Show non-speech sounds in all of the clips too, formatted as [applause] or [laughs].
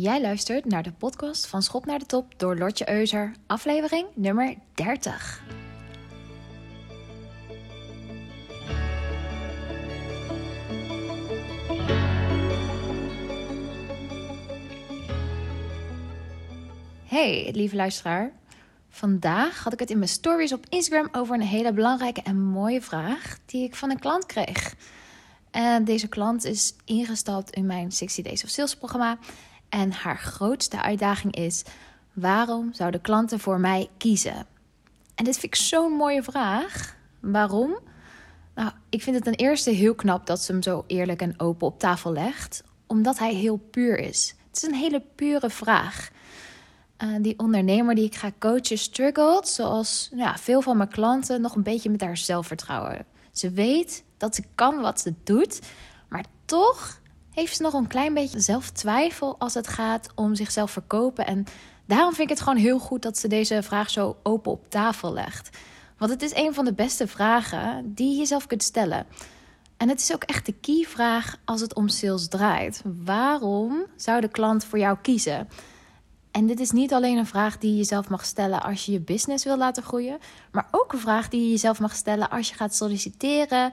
Jij luistert naar de podcast van Schop naar de Top door Lotje Euser, aflevering nummer 30. Hey, lieve luisteraar. Vandaag had ik het in mijn stories op Instagram over een hele belangrijke en mooie vraag die ik van een klant kreeg. En deze klant is ingestapt in mijn 60 Days of Sales programma. En haar grootste uitdaging is: waarom zouden klanten voor mij kiezen? En dit vind ik zo'n mooie vraag. Waarom? Nou, ik vind het ten eerste heel knap dat ze hem zo eerlijk en open op tafel legt, omdat hij heel puur is. Het is een hele pure vraag. Uh, die ondernemer die ik ga coachen struggelt, zoals ja, veel van mijn klanten, nog een beetje met haar zelfvertrouwen. Ze weet dat ze kan wat ze doet, maar toch heeft ze nog een klein beetje zelftwijfel als het gaat om zichzelf verkopen. En daarom vind ik het gewoon heel goed dat ze deze vraag zo open op tafel legt. Want het is een van de beste vragen die je jezelf kunt stellen. En het is ook echt de key vraag als het om sales draait. Waarom zou de klant voor jou kiezen? En dit is niet alleen een vraag die je jezelf mag stellen als je je business wil laten groeien, maar ook een vraag die je jezelf mag stellen als je gaat solliciteren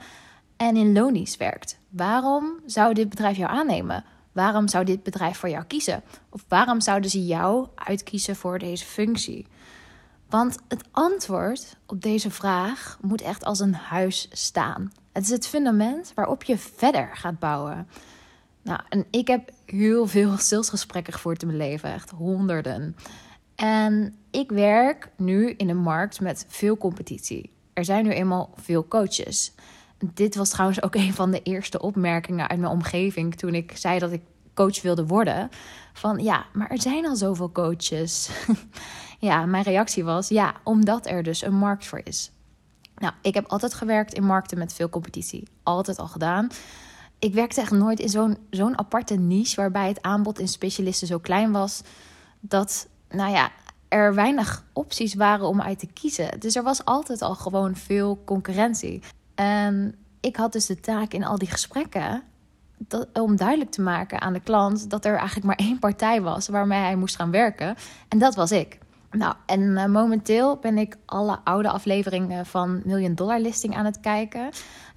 en in lonies werkt. Waarom zou dit bedrijf jou aannemen? Waarom zou dit bedrijf voor jou kiezen? Of waarom zouden ze jou uitkiezen voor deze functie? Want het antwoord op deze vraag moet echt als een huis staan. Het is het fundament waarop je verder gaat bouwen. Nou, en ik heb heel veel [laughs] salesgesprekken gevoerd in mijn leven, echt honderden. En ik werk nu in een markt met veel competitie. Er zijn nu eenmaal veel coaches. Dit was trouwens ook [laughs] een van de eerste opmerkingen uit mijn omgeving toen ik zei dat ik coach wilde worden. Van ja, maar er zijn al zoveel coaches. [laughs] ja, mijn reactie was ja, omdat er dus een markt voor is. Nou, ik heb altijd gewerkt in markten met veel competitie. Altijd al gedaan. Ik werkte echt nooit in zo'n zo'n aparte niche waarbij het aanbod in specialisten zo klein was dat, nou ja, er weinig opties waren om uit te kiezen. Dus er was altijd al gewoon veel concurrentie. En ik had dus de taak in al die gesprekken dat, om duidelijk te maken aan de klant dat er eigenlijk maar één partij was waarmee hij moest gaan werken. En dat was ik. Nou, en eh, momenteel ben ik alle oude afleveringen van Million Dollar Listing aan het kijken.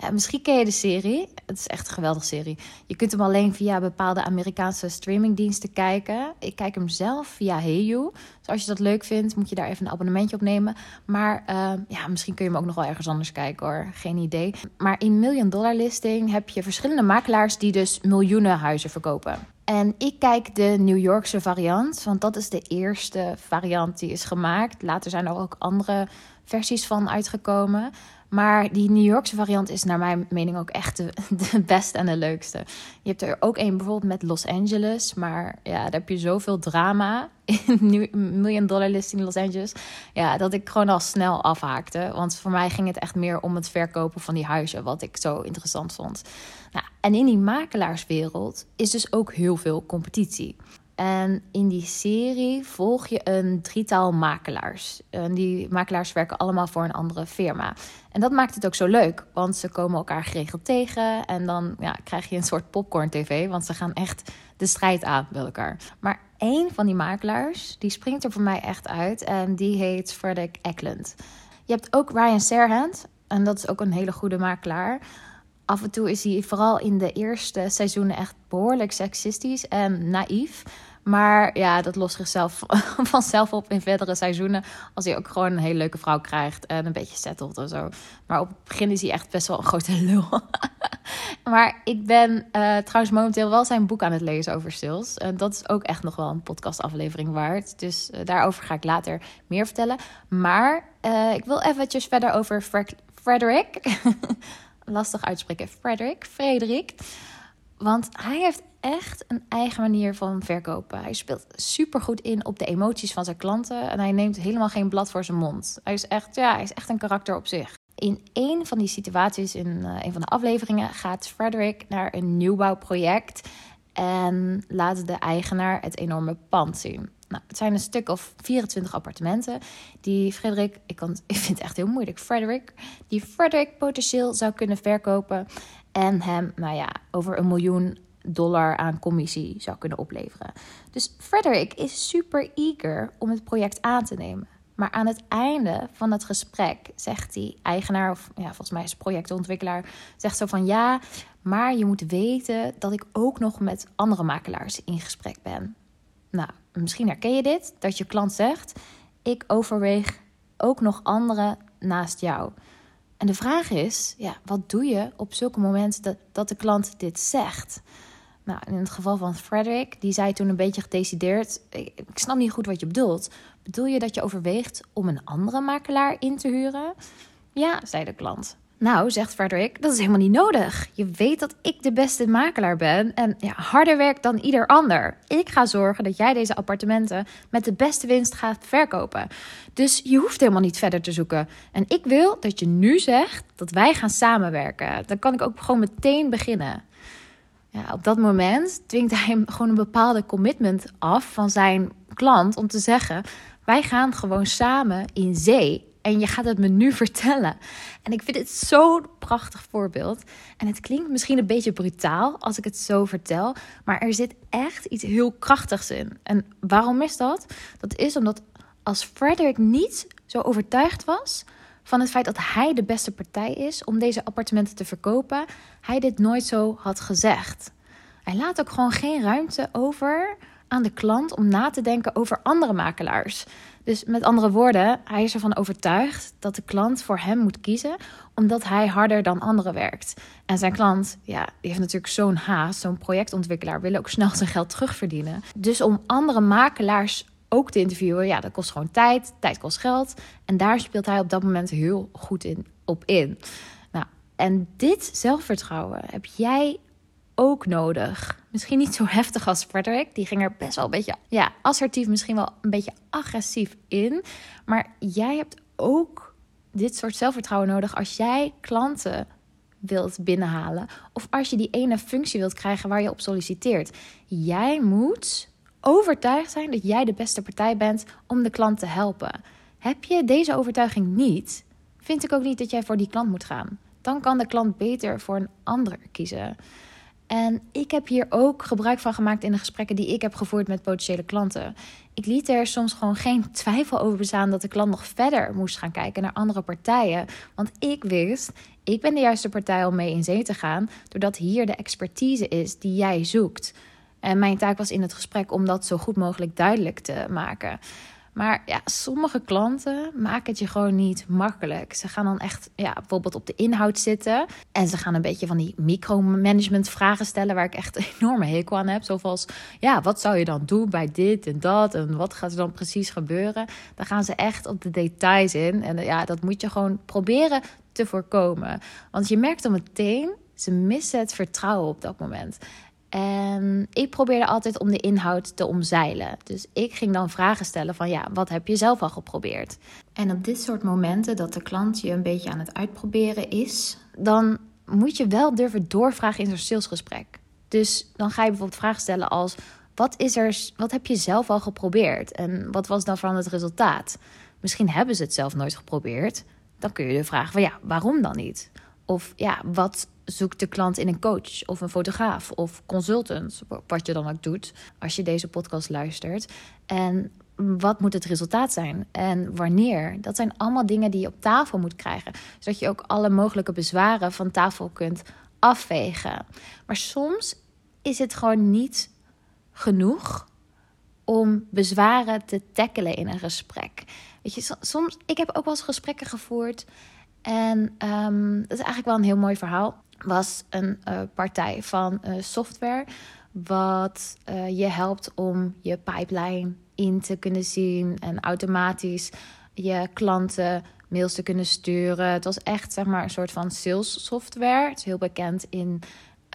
Uh, misschien ken je de serie. Het is echt een geweldige serie. Je kunt hem alleen via bepaalde Amerikaanse streamingdiensten kijken. Ik kijk hem zelf via Heyu. Dus als je dat leuk vindt, moet je daar even een abonnementje op nemen. Maar uh, ja, misschien kun je hem ook nog wel ergens anders kijken hoor. Geen idee. Maar in Million Dollar Listing heb je verschillende makelaars die dus miljoenen huizen verkopen. En ik kijk de New Yorkse variant, want dat is de eerste variant die is gemaakt. Later zijn er ook andere versies van uitgekomen. Maar die New Yorkse variant is naar mijn mening ook echt de, [laughs] de beste en de leukste. Je hebt er ook een bijvoorbeeld met Los Angeles. Maar ja, daar heb je zoveel drama [laughs] in Million Dollar Listing Los Angeles. Ja, dat ik gewoon al snel afhaakte. Want voor mij ging het echt meer om het verkopen van die huizen. Wat ik zo interessant vond. Nou, en in die makelaarswereld is dus ook heel veel competitie. En in die serie volg je een drietal makelaars. En die makelaars werken allemaal voor een andere firma. En dat maakt het ook zo leuk, want ze komen elkaar geregeld tegen. En dan ja, krijg je een soort popcorn-tv, want ze gaan echt de strijd aan met elkaar. Maar één van die makelaars, die springt er voor mij echt uit. En die heet Frederick Eklund. Je hebt ook Ryan Serhant, en dat is ook een hele goede makelaar. Af en toe is hij vooral in de eerste seizoenen echt behoorlijk seksistisch en naïef. Maar ja, dat lost zichzelf [laughs] vanzelf op in verdere seizoenen. Als hij ook gewoon een hele leuke vrouw krijgt en een beetje settelt en zo. Maar op het begin is hij echt best wel een grote [laughs] lul. maar ik ben uh, trouwens momenteel wel zijn boek aan het lezen over sales. En dat is ook echt nog wel een podcastaflevering waard. Dus uh, daarover ga ik later meer vertellen. Maar uh, ik wil eventjes verder over Frederick. [laughs] Lastig uitspreken. Frederick. Frederik. Want hij heeft echt een eigen manier van verkopen. Hij speelt super goed in op de emoties van zijn klanten. En hij neemt helemaal geen blad voor zijn mond. Hij is echt, ja, hij is echt een karakter op zich. In een van die situaties, in uh, een van de afleveringen, gaat Frederick naar een nieuwbouwproject. En laat de eigenaar het enorme pand zien. Nou, het zijn een stuk of 24 appartementen die Frederik, ik, kan, [laughs] ik vind het echt heel moeilijk, Frederick, die Frederick potentieel zou kunnen verkopen. En hem, nou ja, over een miljoen dollar aan commissie zou kunnen opleveren. Dus Frederick is super eager om het project aan te nemen. Maar aan het einde van het gesprek zegt die eigenaar, of ja, volgens mij is projectontwikkelaar, zegt zo van ja, maar je moet weten dat ik ook nog met andere makelaars in gesprek ben. Nou, misschien herken je dit, dat je klant zegt: ik overweeg ook nog anderen naast jou. En de vraag is, ja, wat doe je op zulke momenten dat, dat de klant dit zegt? Nou, in het geval van Frederick, die zei toen een beetje gedecideerd: ik, ik snap niet goed wat je bedoelt. Bedoel je dat je overweegt om een andere makelaar in te huren? Ja, zei de klant. Nou, zegt Frederick, dat is helemaal niet nodig. Je weet dat ik de beste makelaar ben en ja, harder werk dan ieder ander. Ik ga zorgen dat jij deze appartementen met de beste winst gaat verkopen. Dus je hoeft helemaal niet verder te zoeken. En ik wil dat je nu zegt dat wij gaan samenwerken. Dan kan ik ook gewoon meteen beginnen. Ja, op dat moment dwingt hij hem gewoon een bepaalde commitment af van zijn klant om te zeggen: wij gaan gewoon samen in zee en je gaat het me nu [laughs] vertellen. En ik vind het zo'n prachtig voorbeeld. En het klinkt misschien een beetje brutaal als ik het zo vertel. Maar er zit echt iets heel krachtigs in. En waarom is dat? Dat is omdat als Frederick niet zo overtuigd was van het feit dat hij de beste partij is om deze appartementen te verkopen, hij dit nooit zo had gezegd. Hij laat ook gewoon geen ruimte over aan de klant om na te denken over andere makelaars. Dus met andere woorden, hij is ervan overtuigd dat de klant voor hem moet kiezen, omdat hij harder dan anderen werkt. En zijn klant, ja, die heeft natuurlijk zo'n haast, zo'n projectontwikkelaar, wil ook snel zijn geld terugverdienen. Dus om andere makelaars ook te interviewen, ja, dat kost gewoon tijd. Tijd kost geld. En daar speelt hij op dat moment heel goed in, op in. Nou, en dit zelfvertrouwen heb jij ook nodig. Misschien niet zo heftig als Frederick. Die ging er best wel een beetje ja, assertief, misschien wel een beetje agressief in. Maar jij hebt ook dit soort zelfvertrouwen nodig als jij klanten wilt binnenhalen. Of als je die ene functie wilt krijgen waar je op solliciteert. Jij moet overtuigd zijn dat jij de beste partij bent om de klant te helpen. Heb je deze overtuiging niet, vind ik ook niet dat jij voor die klant moet gaan. Dan kan de klant beter voor een ander kiezen. En ik heb hier ook gebruik van gemaakt in de gesprekken die ik heb gevoerd met potentiële klanten. Ik liet er soms gewoon geen twijfel over bestaan dat de klant nog verder moest gaan kijken naar andere partijen. Want ik wist, ik ben de juiste partij om mee in zee te gaan, doordat hier de expertise is die jij zoekt. En mijn taak was in het gesprek om dat zo goed mogelijk duidelijk te maken. Maar ja, sommige klanten maken het je gewoon niet makkelijk. Ze gaan dan echt ja, bijvoorbeeld op de inhoud zitten. En ze gaan een beetje van die micromanagement vragen stellen waar ik echt een [laughs] enorme hekel aan heb. Zoals, ja, wat zou je dan doen bij dit en dat? En wat gaat er dan precies gebeuren? Dan gaan ze echt op de details in. En ja, dat moet je gewoon proberen te voorkomen. Want je merkt dan meteen, ze missen het vertrouwen op dat moment. En ik probeerde altijd om de inhoud te omzeilen. Dus ik ging dan vragen stellen van ja, wat heb je zelf al geprobeerd? En op dit soort momenten dat de klant je een beetje aan het uitproberen is, dan moet je wel durven doorvragen in zo'n salesgesprek. Dus dan ga je bijvoorbeeld vragen stellen als wat is er, wat heb je zelf al geprobeerd en wat was dan van het resultaat? Misschien hebben ze het zelf nooit geprobeerd. Dan kun je de vragen van ja, waarom dan niet? Of ja, wat zoekt de klant in een coach of een fotograaf of consultant, wat je dan ook doet als je deze podcast luistert. En wat moet het resultaat zijn en wanneer? Dat zijn allemaal dingen die je op tafel moet krijgen, zodat je ook alle mogelijke bezwaren van tafel kunt afwegen. Maar soms is het gewoon niet genoeg om bezwaren te tackelen in een gesprek. Weet je, soms, ik heb ook wel eens gesprekken gevoerd en um, dat is eigenlijk wel een heel mooi verhaal. Was een uh, partij van uh, software wat uh, je helpt om je pipeline in te kunnen zien en automatisch je klanten mails te kunnen sturen. Het was echt zeg maar een soort van sales software. Het is heel bekend in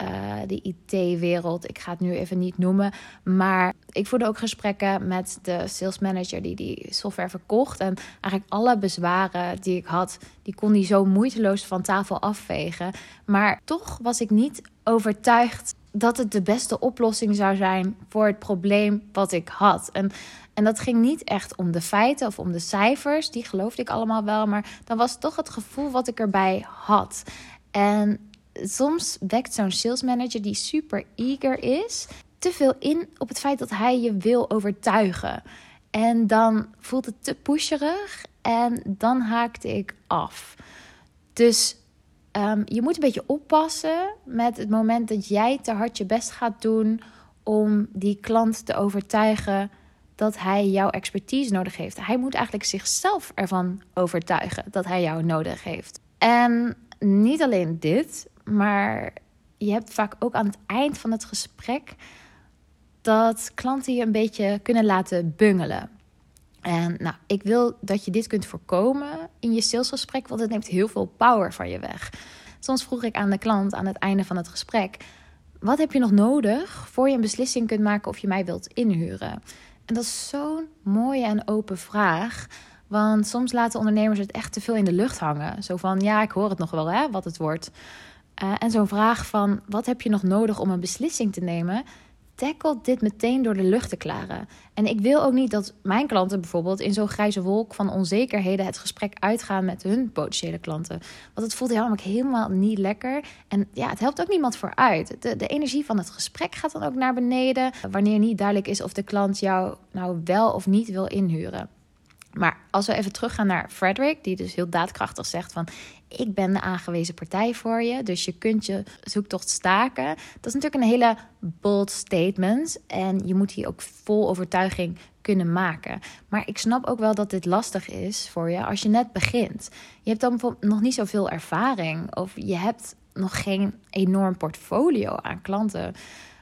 uh, de IT-wereld. Ik ga het nu even niet noemen. Maar ik voerde ook gesprekken met de sales manager die die software verkocht. En eigenlijk alle bezwaren die ik had, die kon hij zo moeiteloos van tafel afvegen. Maar toch was ik niet overtuigd dat het de beste oplossing zou zijn voor het probleem wat ik had. En, en dat ging niet echt om de feiten of om de cijfers, die geloofde ik allemaal wel, maar dan was toch het gevoel wat ik erbij had. En soms wekt zo'n sales manager die super eager is, te veel in op het feit dat hij je wil overtuigen. En dan voelt het te pusherig en dan haakte ik af. Dus um, je moet een beetje oppassen met het moment dat jij te hard je best gaat doen om die klant te overtuigen dat hij jouw expertise nodig heeft. Hij moet eigenlijk zichzelf ervan overtuigen dat hij jou nodig heeft. En niet alleen dit, maar je hebt vaak ook aan het eind van het gesprek dat klanten je een beetje kunnen laten bungelen. En nou, ik wil dat je dit kunt voorkomen in je salesgesprek, want het neemt heel veel power van je weg. Soms vroeg ik aan de klant aan het einde van het gesprek: wat heb je nog nodig voor je een beslissing kunt maken of je mij wilt inhuren? En dat is zo'n mooie en open vraag. Want soms laten ondernemers het echt te veel in de lucht hangen. Zo van, ja, ik hoor het nog wel, hè, wat het wordt. Uh, en zo'n vraag van, wat heb je nog nodig om een beslissing te nemen? tackle dit meteen door de lucht te klaren. En ik wil ook niet dat mijn klanten bijvoorbeeld in zo'n grijze wolk van onzekerheden het gesprek uitgaan met hun potentiële klanten. Want het voelt helemaal, helemaal niet lekker. En ja, het helpt ook niemand vooruit. De, de energie van het gesprek gaat dan ook naar beneden. Wanneer niet duidelijk is of de klant jou nou wel of niet wil inhuren. Maar als we even teruggaan naar Frederick, die dus heel daadkrachtig zegt van ik ben de aangewezen partij voor je, dus je kunt je zoektocht staken. Dat is natuurlijk een hele bold statement en je moet die ook vol overtuiging kunnen maken. Maar ik snap ook wel dat dit lastig is voor je als je net begint. Je hebt dan bijvoorbeeld nog niet zoveel ervaring of je hebt nog geen enorm portfolio aan klanten.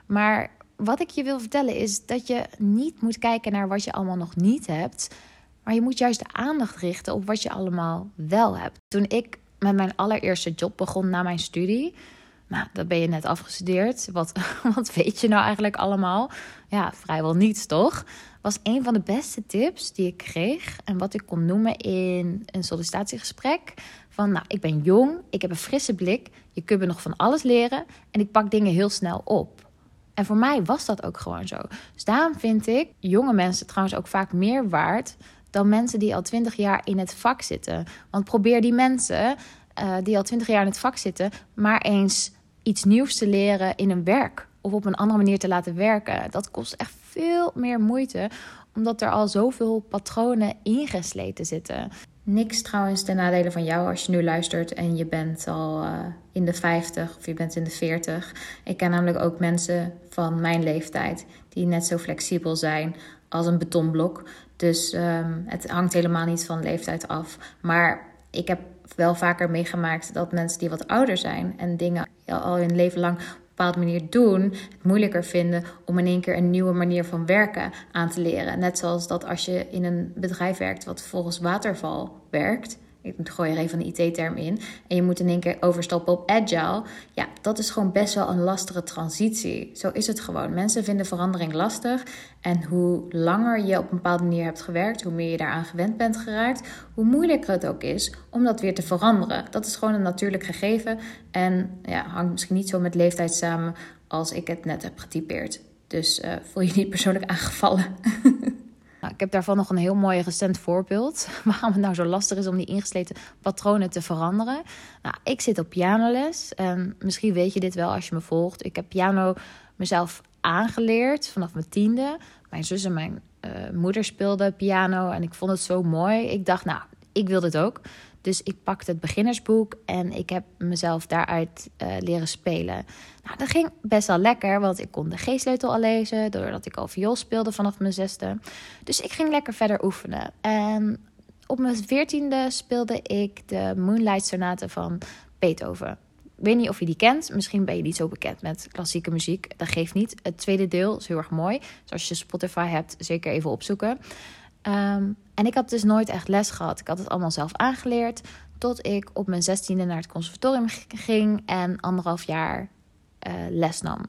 Maar wat ik je wil vertellen is dat je niet moet kijken naar wat je allemaal nog niet hebt maar je moet juist de aandacht richten op wat je allemaal wel hebt. Toen ik met mijn allereerste job begon na mijn studie. Nou, dat ben je net afgestudeerd. Wat, [laughs] wat weet je nou eigenlijk allemaal? Ja, vrijwel niets, toch? Was een van de beste tips die ik kreeg. En wat ik kon noemen in een sollicitatiegesprek. Van, nou, ik ben jong, ik heb een frisse blik. Je kunt me nog van alles leren. En ik pak dingen heel snel op. En voor mij was dat ook gewoon zo. Dus daarom vind ik jonge mensen trouwens ook vaak meer waard dan mensen die al twintig jaar in het vak zitten. Want probeer die mensen uh, die al twintig jaar in het vak zitten, maar eens iets nieuws te leren in een werk of op een andere manier te laten werken. Dat kost echt veel meer moeite, omdat er al zoveel patronen ingesleten zitten. Niks trouwens ten nadele van jou als je nu luistert en je bent al uh, in de 50 of je bent in de 40. Ik ken namelijk ook mensen van mijn leeftijd die net zo flexibel zijn als een betonblok. Dus um, het hangt helemaal niet van leeftijd af. Maar ik heb wel vaker meegemaakt dat mensen die wat ouder zijn en dingen al hun leven lang op een bepaalde manier doen, het moeilijker vinden om in één keer een nieuwe manier van werken aan te leren. Net zoals dat als je in een bedrijf werkt wat volgens waterval werkt, ik gooi er even een IT-term in. En je moet in één keer overstappen op agile. Ja, dat is gewoon best wel een lastige transitie. Zo is het gewoon. Mensen vinden verandering lastig. En hoe langer je op een bepaalde manier hebt gewerkt, hoe meer je daaraan gewend bent geraakt, hoe moeilijker het ook is om dat weer te veranderen. Dat is gewoon een natuurlijk gegeven. En ja, hangt misschien niet zo met leeftijd samen als ik het net heb getypeerd. Dus uh, voel je niet persoonlijk aangevallen. [laughs] Ik heb daarvan nog een heel mooi recent voorbeeld. [laughs] Waarom het nou zo lastig is om die ingesleten patronen te veranderen. Nou, ik zit op pianoles. En misschien weet je dit wel als je me volgt. Ik heb piano mezelf aangeleerd vanaf mijn tiende. Mijn zus en mijn uh, moeder speelden piano. En ik vond het zo mooi. Ik dacht, nou, ik wil dit ook. Dus ik pakte het beginnersboek en ik heb mezelf daaruit uh, leren spelen. Nou, dat ging best wel lekker, want ik kon de G-sleutel al lezen, doordat ik al viool speelde vanaf mijn zesde. Dus ik ging lekker verder oefenen. En op mijn veertiende speelde ik de Moonlight Sonate van Beethoven. Ik weet niet of je die kent. Misschien ben je niet zo bekend met klassieke muziek. Dat geeft niet. Het tweede deel is heel erg mooi. Dus als je Spotify hebt, zeker even opzoeken. Um, en ik had dus nooit echt les gehad. Ik had het allemaal zelf aangeleerd. Tot ik op mijn zestiende naar het conservatorium ging en anderhalf jaar uh, les nam.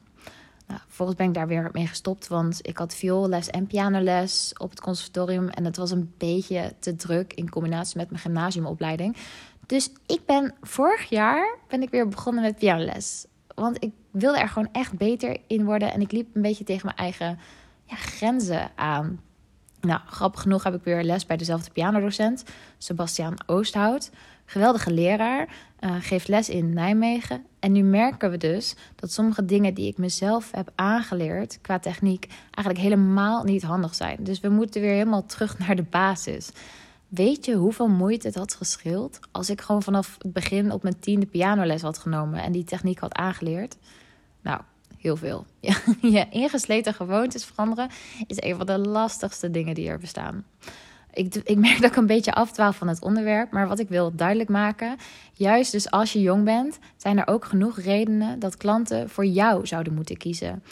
Nou, vervolgens ben ik daar weer mee gestopt, want ik had vioolles en pianoles op het conservatorium. En het was een beetje te druk in combinatie met mijn gymnasiumopleiding. Dus ik ben vorig jaar ben ik weer begonnen met pianoles. Want ik wilde er gewoon echt beter in worden. En ik liep een beetje tegen mijn eigen ja, grenzen aan. Nou, grappig genoeg heb ik weer les bij dezelfde pianodocent, Sebastiaan Oosthout. Geweldige leraar, uh, geeft les in Nijmegen. En nu merken we dus dat sommige dingen die ik mezelf heb aangeleerd qua techniek eigenlijk helemaal niet handig zijn. Dus we moeten weer helemaal terug naar de basis. Weet je hoeveel moeite het had gescheeld als ik gewoon vanaf het begin op mijn tiende pianoles had genomen en die techniek had aangeleerd? Nou, heel veel. [laughs] Ja, je ingesleten gewoontes veranderen is een van de lastigste dingen die er bestaan. Ik, ik merk dat ik een beetje afdwaal van het onderwerp, maar wat ik wil duidelijk maken, juist dus als je jong bent, zijn er ook genoeg redenen dat klanten voor jou zouden moeten kiezen.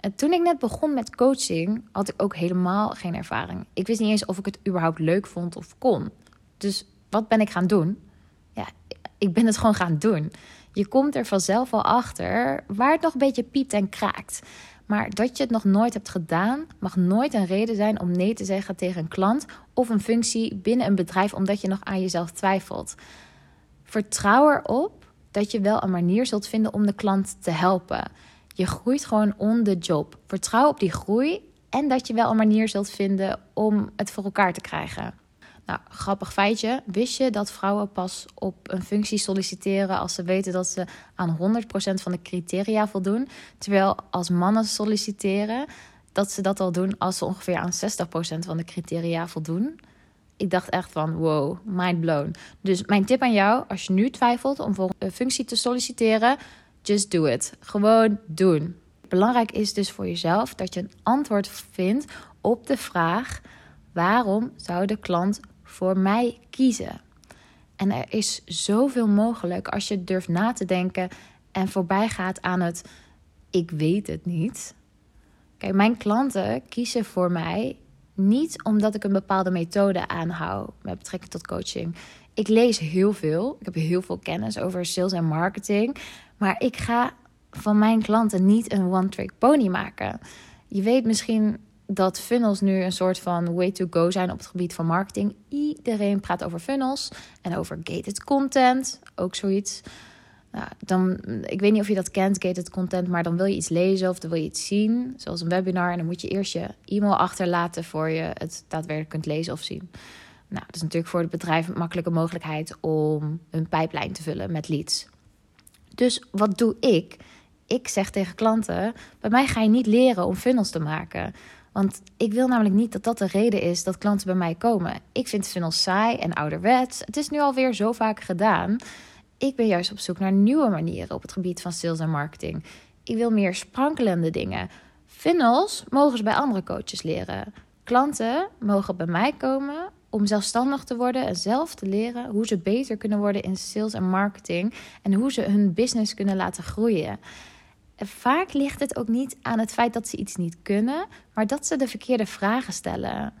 En toen ik net begon met coaching, had ik ook helemaal geen ervaring. Ik wist niet eens of ik het überhaupt leuk vond of kon. Dus wat ben ik gaan doen? Ja, ik ben het gewoon gaan doen. Je komt er vanzelf wel achter waar het nog een beetje piept en kraakt. Maar dat je het nog nooit hebt gedaan, mag nooit een reden zijn om nee te zeggen tegen een klant of een functie binnen een bedrijf omdat je nog aan jezelf twijfelt. Vertrouw erop dat je wel een manier zult vinden om de klant te helpen. Je groeit gewoon on the job. Vertrouw op die groei en dat je wel een manier zult vinden om het voor elkaar te krijgen. Nou, grappig feitje. Wist je dat vrouwen pas op een functie solliciteren als ze weten dat ze aan 100% van de criteria voldoen? Terwijl als mannen solliciteren, dat ze dat al doen als ze ongeveer aan 60% van de criteria voldoen. Ik dacht echt van wow, mind blown. Dus mijn tip aan jou, als je nu twijfelt om voor een functie te solliciteren, just do it. Gewoon doen. Belangrijk is dus voor jezelf dat je een antwoord vindt op de vraag: waarom zou de klant voor mij kiezen. En er is zoveel mogelijk als je durft na te denken en voorbij gaat aan het ik weet het niet. Kijk, mijn klanten kiezen voor mij niet omdat ik een bepaalde methode aanhoud met betrekking tot coaching. Ik lees heel veel. Ik heb heel veel kennis over sales en marketing. Maar ik ga van mijn klanten niet een one-trick pony maken. Je weet misschien dat funnels nu een soort van way to go zijn op het gebied van marketing. Iedereen praat over funnels en over gated content, ook zoiets. Nou, dan, ik weet niet of je dat kent, gated content, maar dan wil je iets lezen of dan wil je iets zien, zoals een webinar. En dan moet je eerst je e-mail achterlaten voor je het daadwerkelijk kunt lezen of zien. Nou, dat is natuurlijk voor het bedrijf een makkelijke mogelijkheid om een pijplijn te vullen met leads. Dus wat doe ik? Ik zeg tegen klanten: bij mij ga je niet leren om funnels te maken. Want ik wil namelijk niet dat dat de reden is dat klanten bij mij komen. Ik vind funnels saai en ouderwets. Het is nu alweer zo vaak gedaan. Ik ben juist op zoek naar nieuwe manieren op het gebied van sales en marketing. Ik wil meer sprankelende dingen. Funnels mogen ze bij andere coaches leren. Klanten mogen bij mij komen om zelfstandig te worden en zelf te leren hoe ze beter kunnen worden in sales en marketing en hoe ze hun business kunnen laten groeien vaak ligt het ook niet aan het feit dat ze iets niet kunnen, maar dat ze de verkeerde vragen stellen.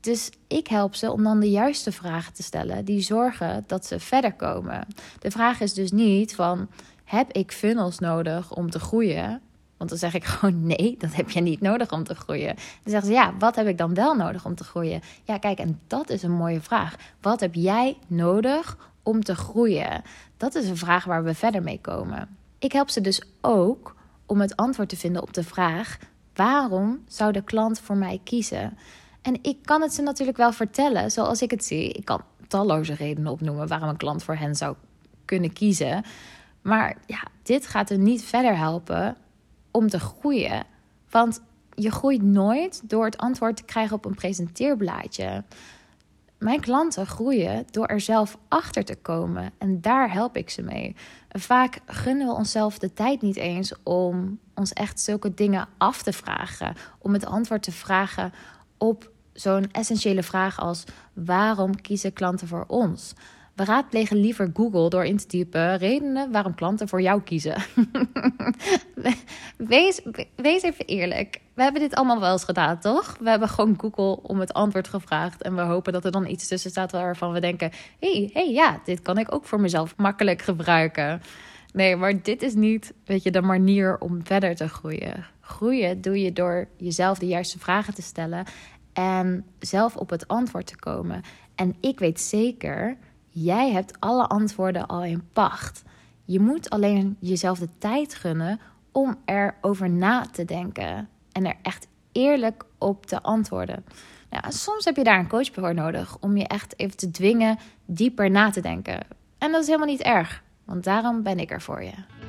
Dus ik help ze om dan de juiste vragen te stellen die zorgen dat ze verder komen. De vraag is dus niet van heb ik funnels nodig om te groeien? Want dan zeg ik [laughs] gewoon nee, dat heb je niet nodig om te groeien. Dan zeggen ze ja, wat heb ik dan wel nodig om te groeien? Ja, kijk, en dat is een mooie vraag. Wat heb jij nodig om te groeien? Dat is een vraag waar we verder mee komen. Ik help ze dus ook om het antwoord te vinden op de vraag: waarom zou de klant voor mij kiezen? En ik kan het ze natuurlijk wel vertellen zoals ik het zie. Ik kan talloze redenen opnoemen waarom een klant voor hen zou kunnen kiezen. Maar ja, dit gaat er niet verder helpen om te groeien. Want je groeit nooit door het antwoord te krijgen op een presenteerblaadje. Mijn klanten groeien door er zelf achter te komen en daar help ik ze mee. Vaak gunnen we onszelf de tijd niet eens om ons echt zulke dingen af te vragen, om het antwoord te vragen op zo'n essentiële vraag als waarom kiezen klanten voor ons? We raadplegen liever Google door in te typen redenen waarom klanten voor jou kiezen. [laughs] wees, even eerlijk. We hebben dit allemaal wel eens gedaan, toch? We hebben gewoon Google om het antwoord gevraagd. En we hopen dat er dan iets tussen staat waarvan we denken: hé, hey, hey, ja, dit kan ik ook voor mezelf makkelijk gebruiken. Nee, maar dit is niet weet je, de manier om verder te groeien. Groeien doe je door jezelf de juiste vragen te stellen en zelf op het antwoord te komen. En ik weet zeker Jij hebt alle antwoorden al in pacht. Je moet alleen jezelf de tijd gunnen om erover na te denken en er echt eerlijk op te antwoorden. Nou, soms heb je daar een coach voor nodig om je echt even te dwingen dieper na te denken. En dat is helemaal niet erg, want daarom ben ik er voor je.